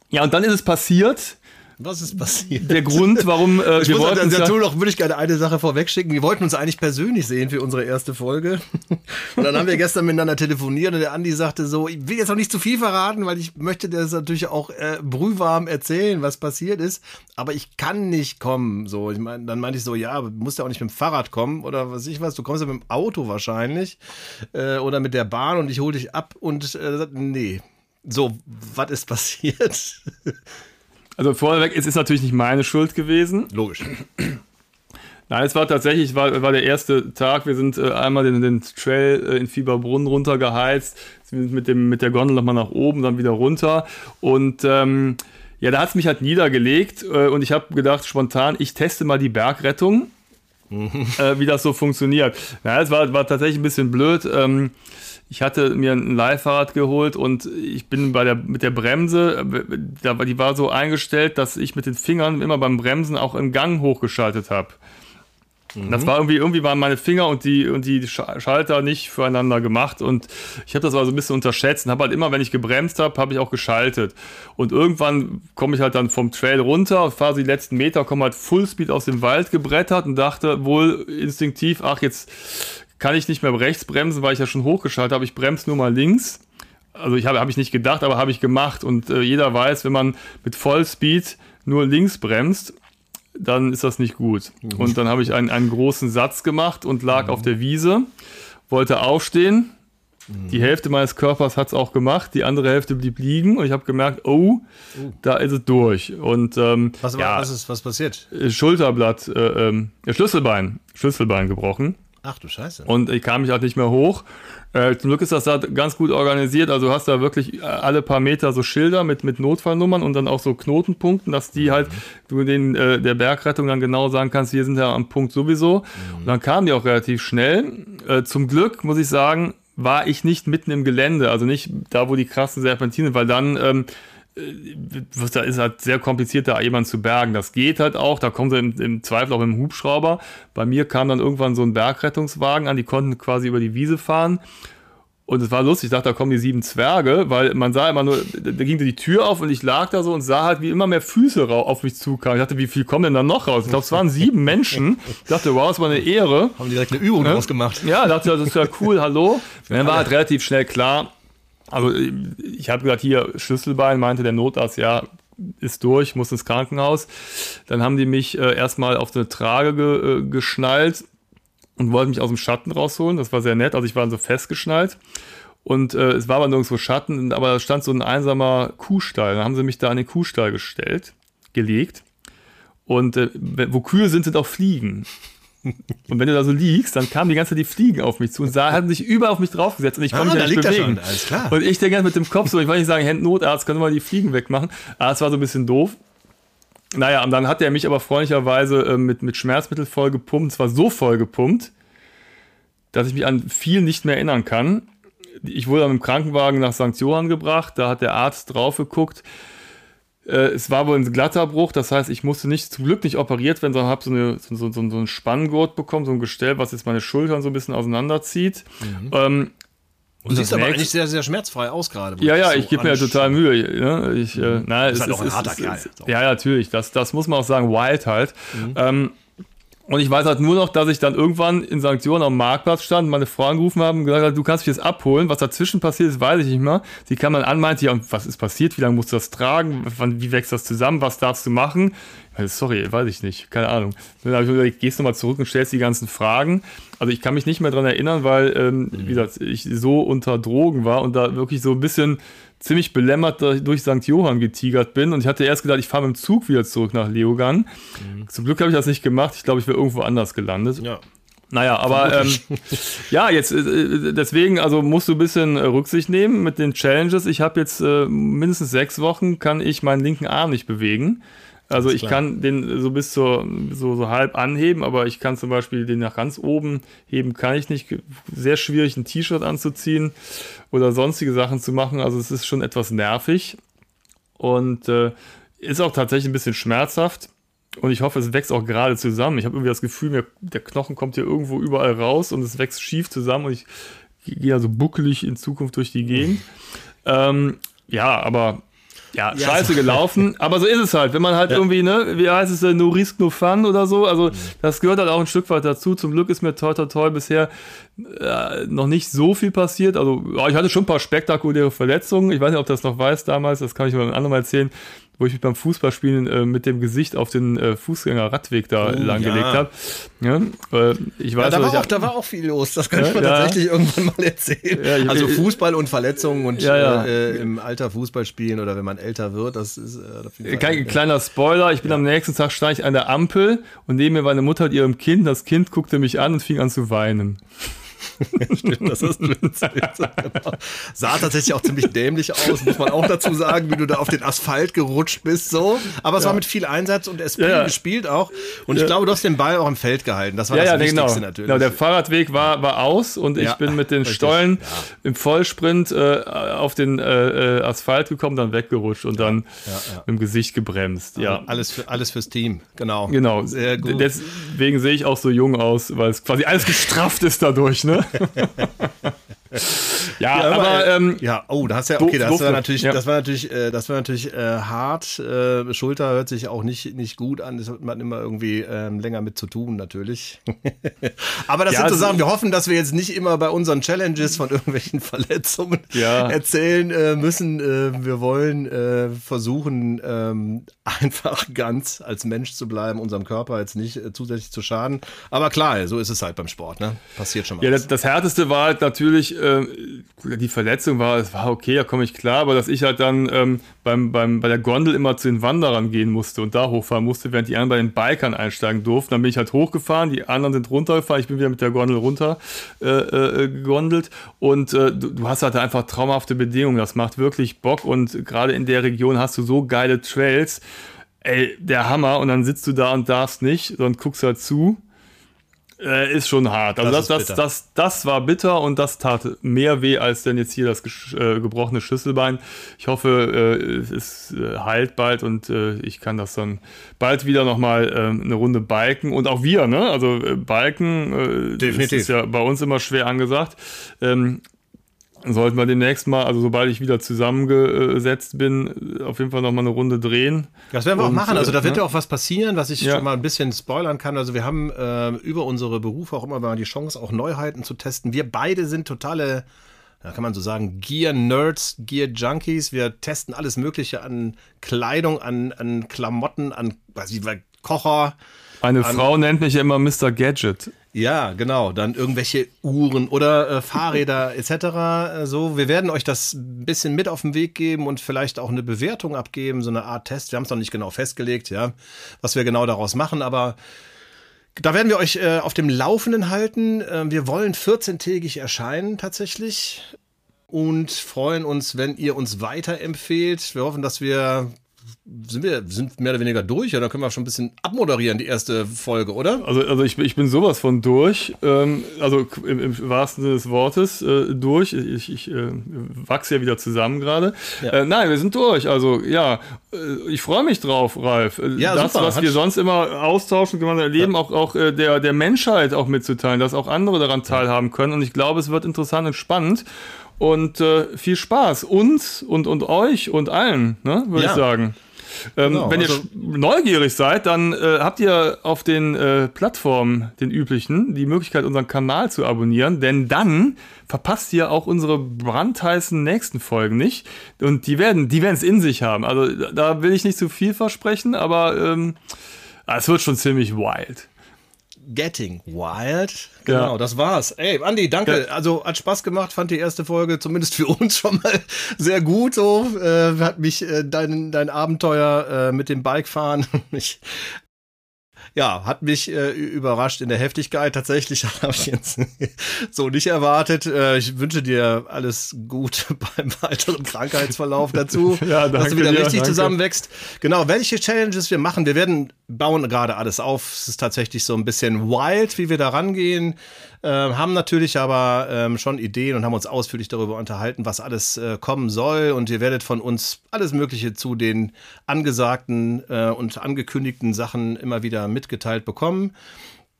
Ja, und dann ist es passiert, was ist passiert? Der Grund, warum äh, ich wir wollten an der noch würde ich gerne eine Sache vorwegschicken. Wir wollten uns eigentlich persönlich sehen für unsere erste Folge. Und dann haben wir gestern miteinander telefoniert und der Andi sagte so, ich will jetzt noch nicht zu viel verraten, weil ich möchte das natürlich auch äh, brühwarm erzählen, was passiert ist. Aber ich kann nicht kommen. So, ich mein, dann meinte ich so, ja, du musst ja auch nicht mit dem Fahrrad kommen oder was ich was. Du kommst ja mit dem Auto wahrscheinlich äh, oder mit der Bahn und ich hole dich ab und äh, nee. So, was ist passiert? Also vorweg, es ist natürlich nicht meine Schuld gewesen. Logisch. Nein, es war tatsächlich, war, war der erste Tag. Wir sind äh, einmal den, den Trail äh, in Fieberbrunn runtergeheizt, sind mit, dem, mit der Gondel nochmal nach oben, dann wieder runter. Und ähm, ja, da hat es mich halt niedergelegt äh, und ich habe gedacht, spontan, ich teste mal die Bergrettung, mhm. äh, wie das so funktioniert. Ja, es war, war tatsächlich ein bisschen blöd. Ähm, ich hatte mir ein Leihfahrrad geholt und ich bin bei der, mit der Bremse, die war so eingestellt, dass ich mit den Fingern immer beim Bremsen auch im Gang hochgeschaltet habe. Mhm. Das war irgendwie, irgendwie waren meine Finger und die, und die Schalter nicht füreinander gemacht und ich habe das aber so ein bisschen unterschätzt und habe halt immer, wenn ich gebremst habe, habe ich auch geschaltet. Und irgendwann komme ich halt dann vom Trail runter, fahre die letzten Meter, komme halt Fullspeed aus dem Wald gebrettert und dachte wohl instinktiv, ach, jetzt kann ich nicht mehr rechts bremsen, weil ich ja schon hochgeschaltet habe, ich bremse nur mal links. Also ich habe hab ich nicht gedacht, aber habe ich gemacht und äh, jeder weiß, wenn man mit Vollspeed nur links bremst, dann ist das nicht gut. Mhm. Und dann habe ich einen, einen großen Satz gemacht und lag mhm. auf der Wiese, wollte aufstehen. Mhm. Die Hälfte meines Körpers hat es auch gemacht, die andere Hälfte blieb liegen und ich habe gemerkt, oh, uh. da ist es durch. Und ähm, was, ja, was ist was passiert? Äh, Schulterblatt, äh, äh, Schlüsselbein, Schlüsselbein gebrochen. Ach du Scheiße. Und ich kam mich halt nicht mehr hoch. Äh, zum Glück ist das da ganz gut organisiert. Also du hast da wirklich alle paar Meter so Schilder mit, mit Notfallnummern und dann auch so Knotenpunkten, dass die mhm. halt, du den äh, der Bergrettung dann genau sagen kannst, wir sind ja am Punkt sowieso. Mhm. Und dann kamen die auch relativ schnell. Äh, zum Glück muss ich sagen, war ich nicht mitten im Gelände, also nicht da, wo die krassen Serpentinen, weil dann ähm, da ist halt sehr kompliziert, da jemanden zu bergen. Das geht halt auch, da kommen sie im, im, Zweifel auch mit dem Hubschrauber. Bei mir kam dann irgendwann so ein Bergrettungswagen an, die konnten quasi über die Wiese fahren. Und es war lustig, ich dachte, da kommen die sieben Zwerge, weil man sah immer nur, da ging die Tür auf und ich lag da so und sah halt, wie immer mehr Füße auf mich zukamen. Ich dachte, wie viel kommen denn da noch raus? Ich glaube, es waren sieben Menschen. Ich dachte, wow, das war eine Ehre. Haben direkt eine Übung ja? draus gemacht. Ja, dachte, das ist ja cool, hallo. Und dann war halt relativ schnell klar, also ich habe gesagt, hier Schlüsselbein, meinte der Notarzt, ja, ist durch, muss ins Krankenhaus. Dann haben die mich äh, erstmal auf eine Trage ge, äh, geschnallt und wollten mich aus dem Schatten rausholen. Das war sehr nett. Also ich war so festgeschnallt. Und äh, es war aber nirgendwo Schatten, aber da stand so ein einsamer Kuhstall. Dann haben sie mich da an den Kuhstall gestellt, gelegt. Und äh, wo Kühe sind, sind auch Fliegen. Und wenn du da so liegst, dann kamen die ganze Zeit die Fliegen auf mich zu und sah, hatten sich über auf mich draufgesetzt und ich konnte ah, mich nicht bewegen. Und ich denke mit dem Kopf so, ich wollte nicht sagen, Hand Notarzt, können wir mal die Fliegen wegmachen. Aber es war so ein bisschen doof. Naja, und dann hat er mich aber freundlicherweise äh, mit, mit Schmerzmittel voll gepumpt. Es war so voll gepumpt, dass ich mich an viel nicht mehr erinnern kann. Ich wurde dann im Krankenwagen nach St. Johann gebracht. Da hat der Arzt drauf geguckt. Äh, es war wohl ein glatter Bruch, das heißt, ich musste nicht, zum Glück nicht operiert werden, sondern habe so, eine, so, so, so, einen Spanngurt bekommen, so ein Gestell, was jetzt meine Schultern so ein bisschen auseinanderzieht. Mhm. Ähm, Du siehst aber eigentlich sehr, sehr schmerzfrei aus gerade. Ja, ja, so ich gebe mir ja total Mühe. Ne? Ich, äh, mhm. na, ist es, halt auch ein harter ist, Kerl. Ja, ja, natürlich. Das, das muss man auch sagen. Wild halt. Mhm. Ähm, und ich weiß halt nur noch, dass ich dann irgendwann in Sanktionen am Marktplatz stand, meine Frau angerufen haben und gesagt hat, du kannst mich jetzt abholen. Was dazwischen passiert ist, weiß ich nicht mehr. Sie kam dann an, meinte, ja, was ist passiert? Wie lange musst du das tragen? Wann, wie wächst das zusammen? Was darfst du machen? Sorry, weiß ich nicht. Keine Ahnung. Dann habe ich gesagt, gehst du mal zurück und stellst die ganzen Fragen. Also ich kann mich nicht mehr dran erinnern, weil, ähm, mhm. wie gesagt, ich so unter Drogen war und da wirklich so ein bisschen ziemlich belämmert durch St. Johann getigert bin. Und ich hatte erst gedacht, ich fahre mit dem Zug wieder zurück nach Leogang. Mhm. Zum Glück habe ich das nicht gemacht. Ich glaube, ich wäre irgendwo anders gelandet. Ja. Naja, aber ähm, ja, jetzt äh, deswegen, also musst du ein bisschen äh, Rücksicht nehmen mit den Challenges. Ich habe jetzt äh, mindestens sechs Wochen, kann ich meinen linken Arm nicht bewegen. Also ich kann den so bis zur so, so halb anheben, aber ich kann zum Beispiel den nach ganz oben heben, kann ich nicht. Sehr schwierig, ein T-Shirt anzuziehen oder sonstige Sachen zu machen. Also es ist schon etwas nervig und äh, ist auch tatsächlich ein bisschen schmerzhaft. Und ich hoffe, es wächst auch gerade zusammen. Ich habe irgendwie das Gefühl, mir, der Knochen kommt hier irgendwo überall raus und es wächst schief zusammen und ich gehe also buckelig in Zukunft durch die Gegend. Ähm, ja, aber ja, scheiße gelaufen. Aber so ist es halt. Wenn man halt ja. irgendwie, ne, wie heißt es, no risk, no fun oder so. Also, mhm. das gehört halt auch ein Stück weit dazu. Zum Glück ist mir toi, toi, toi bisher äh, noch nicht so viel passiert. Also, ja, ich hatte schon ein paar spektakuläre Verletzungen. Ich weiß nicht, ob das noch weiß damals. Das kann ich mal anderen mal erzählen wo ich mich beim Fußballspielen äh, mit dem Gesicht auf den äh, Fußgänger-Radweg da oh, langgelegt ja. habe. Ja, äh, ich weiß, ja, da, war auch, da war auch viel los, das kann ich mir tatsächlich irgendwann mal erzählen. Also Fußball und Verletzungen und äh, im Alter Fußball spielen oder wenn man älter wird, das ist äh, Kein, Kleiner Spoiler, ich bin am nächsten Tag stand ich an der Ampel und neben mir war eine Mutter mit ihrem Kind, das Kind guckte mich an und fing an zu weinen. Stimmt, das ist genau. Sah tatsächlich auch ziemlich dämlich aus, muss man auch dazu sagen, wie du da auf den Asphalt gerutscht bist, so. Aber es ja. war mit viel Einsatz und Esprit ja, gespielt auch. Und ich glaube, du hast den Ball auch im Feld gehalten. Das war das Wichtigste genau. natürlich. Genau, der Fahrradweg war, war aus und ich bin mit den richtig. Stollen im Vollsprint äh, auf den äh, äh, Asphalt gekommen, dann weggerutscht und dann im Gesicht gebremst. Ja. Alles, für, alles fürs Team, genau. Genau. Deswegen sehe ich auch so jung aus, weil es quasi alles gestrafft ist dadurch, ne? ja, ja, aber ähm, ja, oh, da hast ja okay, das war natürlich, ja. das war natürlich, äh, das war natürlich äh, hart. Äh, Schulter hört sich auch nicht nicht gut an. Das hat man immer irgendwie ähm, länger mit zu tun, natürlich. aber das ja, sind so Sachen. Wir hoffen, dass wir jetzt nicht immer bei unseren Challenges von irgendwelchen Verletzungen erzählen äh, müssen. Äh, wir wollen äh, versuchen, ähm, einfach ganz als Mensch zu bleiben, unserem Körper jetzt nicht zusätzlich zu schaden. Aber klar, so ist es halt beim Sport. Ne? Passiert schon mal. Ja, das, das härteste war halt natürlich äh, die Verletzung war, es war okay, da komme ich klar, aber dass ich halt dann ähm, beim, beim, bei der Gondel immer zu den Wanderern gehen musste und da hochfahren musste, während die anderen bei den Bikern einsteigen durften. Dann bin ich halt hochgefahren, die anderen sind runtergefahren, ich bin wieder mit der Gondel runter äh, äh, gegondelt und äh, du, du, hast halt einfach traumhafte Bedingungen. Das macht wirklich Bock und gerade in der Region hast du so geile Trails. Ey, der Hammer und dann sitzt du da und darfst nicht, sondern guckst halt zu äh, ist schon hart. Also das, das, das, das, das war bitter und das tat mehr weh als denn jetzt hier das äh, gebrochene Schlüsselbein. Ich hoffe, äh, es äh, heilt bald und äh, ich kann das dann bald wieder nochmal äh, eine Runde biken. Und auch wir, ne? Also äh, äh, Definitiv. ist ja bei uns immer schwer angesagt. Ähm, sollten wir demnächst mal, also sobald ich wieder zusammengesetzt bin, auf jeden Fall noch mal eine Runde drehen. Das werden wir und, auch machen. Also da wird ne? ja auch was passieren, was ich ja. schon mal ein bisschen spoilern kann. Also wir haben äh, über unsere Berufe auch immer mal die Chance, auch Neuheiten zu testen. Wir beide sind totale, da kann man so sagen, Gear-Nerds, Gear-Junkies. Wir testen alles Mögliche an Kleidung, an, an Klamotten, an weiß ich, Kocher. Eine Frau nennt mich ja immer Mr. Gadget. Ja, genau. Dann irgendwelche Uhren oder äh, Fahrräder etc. Äh, so, wir werden euch das ein bisschen mit auf den Weg geben und vielleicht auch eine Bewertung abgeben, so eine Art Test. Wir haben es noch nicht genau festgelegt, ja, was wir genau daraus machen, aber da werden wir euch äh, auf dem Laufenden halten. Äh, wir wollen 14-tägig erscheinen tatsächlich und freuen uns, wenn ihr uns weiterempfehlt. Wir hoffen, dass wir sind wir sind mehr oder weniger durch, ja, dann können wir schon ein bisschen abmoderieren, die erste Folge, oder? Also, also ich, ich bin sowas von durch, ähm, also im, im, wahrsten Sinne des Wortes äh, durch. Ich, ich äh, wachse ja wieder zusammen gerade. Ja. Äh, nein, wir sind durch. Also ja, äh, ich freue mich drauf, Ralf. Äh, ja, das, super. was Hat wir sonst immer austauschen, gemeinsam erleben, ja. auch, auch äh, der, der Menschheit auch mitzuteilen, dass auch andere daran teilhaben können. Und ich glaube, es wird interessant und spannend. Und äh, viel Spaß uns und, und euch und allen, ne, würde ja. ich sagen. Ähm, genau, wenn ihr also, neugierig seid, dann äh, habt ihr auf den äh, Plattformen, den üblichen, die Möglichkeit, unseren Kanal zu abonnieren, denn dann verpasst ihr auch unsere brandheißen nächsten Folgen nicht. Und die werden die es in sich haben. Also da will ich nicht zu viel versprechen, aber ähm, es wird schon ziemlich wild. Getting Wild. Genau, ja. das war's. Ey, Andi, danke. Ja. Also hat Spaß gemacht, fand die erste Folge zumindest für uns schon mal sehr gut. So äh, hat mich äh, dein, dein Abenteuer äh, mit dem Bikefahren mich ja, hat mich äh, überrascht in der Heftigkeit. Tatsächlich habe ich jetzt so nicht erwartet. Äh, ich wünsche dir alles gut beim weiteren Krankheitsverlauf dazu, ja, danke dass du wieder richtig danke. zusammenwächst. Genau, welche Challenges wir machen. Wir werden bauen gerade alles auf. Es ist tatsächlich so ein bisschen wild, wie wir da rangehen. Äh, haben natürlich aber ähm, schon Ideen und haben uns ausführlich darüber unterhalten, was alles äh, kommen soll. Und ihr werdet von uns alles Mögliche zu den angesagten äh, und angekündigten Sachen immer wieder mitgeteilt bekommen.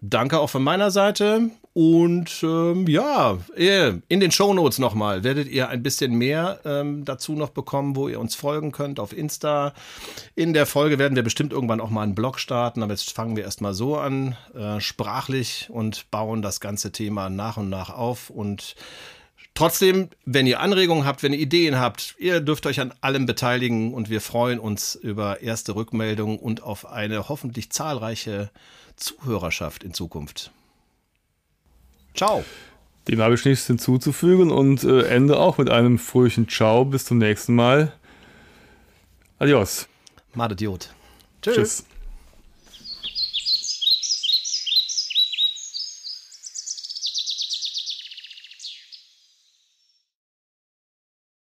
Danke auch von meiner Seite. Und ähm, ja, in den Shownotes nochmal werdet ihr ein bisschen mehr ähm, dazu noch bekommen, wo ihr uns folgen könnt auf Insta. In der Folge werden wir bestimmt irgendwann auch mal einen Blog starten, aber jetzt fangen wir erstmal so an, äh, sprachlich und bauen das ganze Thema nach und nach auf. Und Trotzdem, wenn ihr Anregungen habt, wenn ihr Ideen habt, ihr dürft euch an allem beteiligen und wir freuen uns über erste Rückmeldungen und auf eine hoffentlich zahlreiche Zuhörerschaft in Zukunft. Ciao. Dem habe ich nichts hinzuzufügen und äh, ende auch mit einem fröhlichen Ciao. Bis zum nächsten Mal. Adios. Mad Idiot. Tschüss. Tschüss.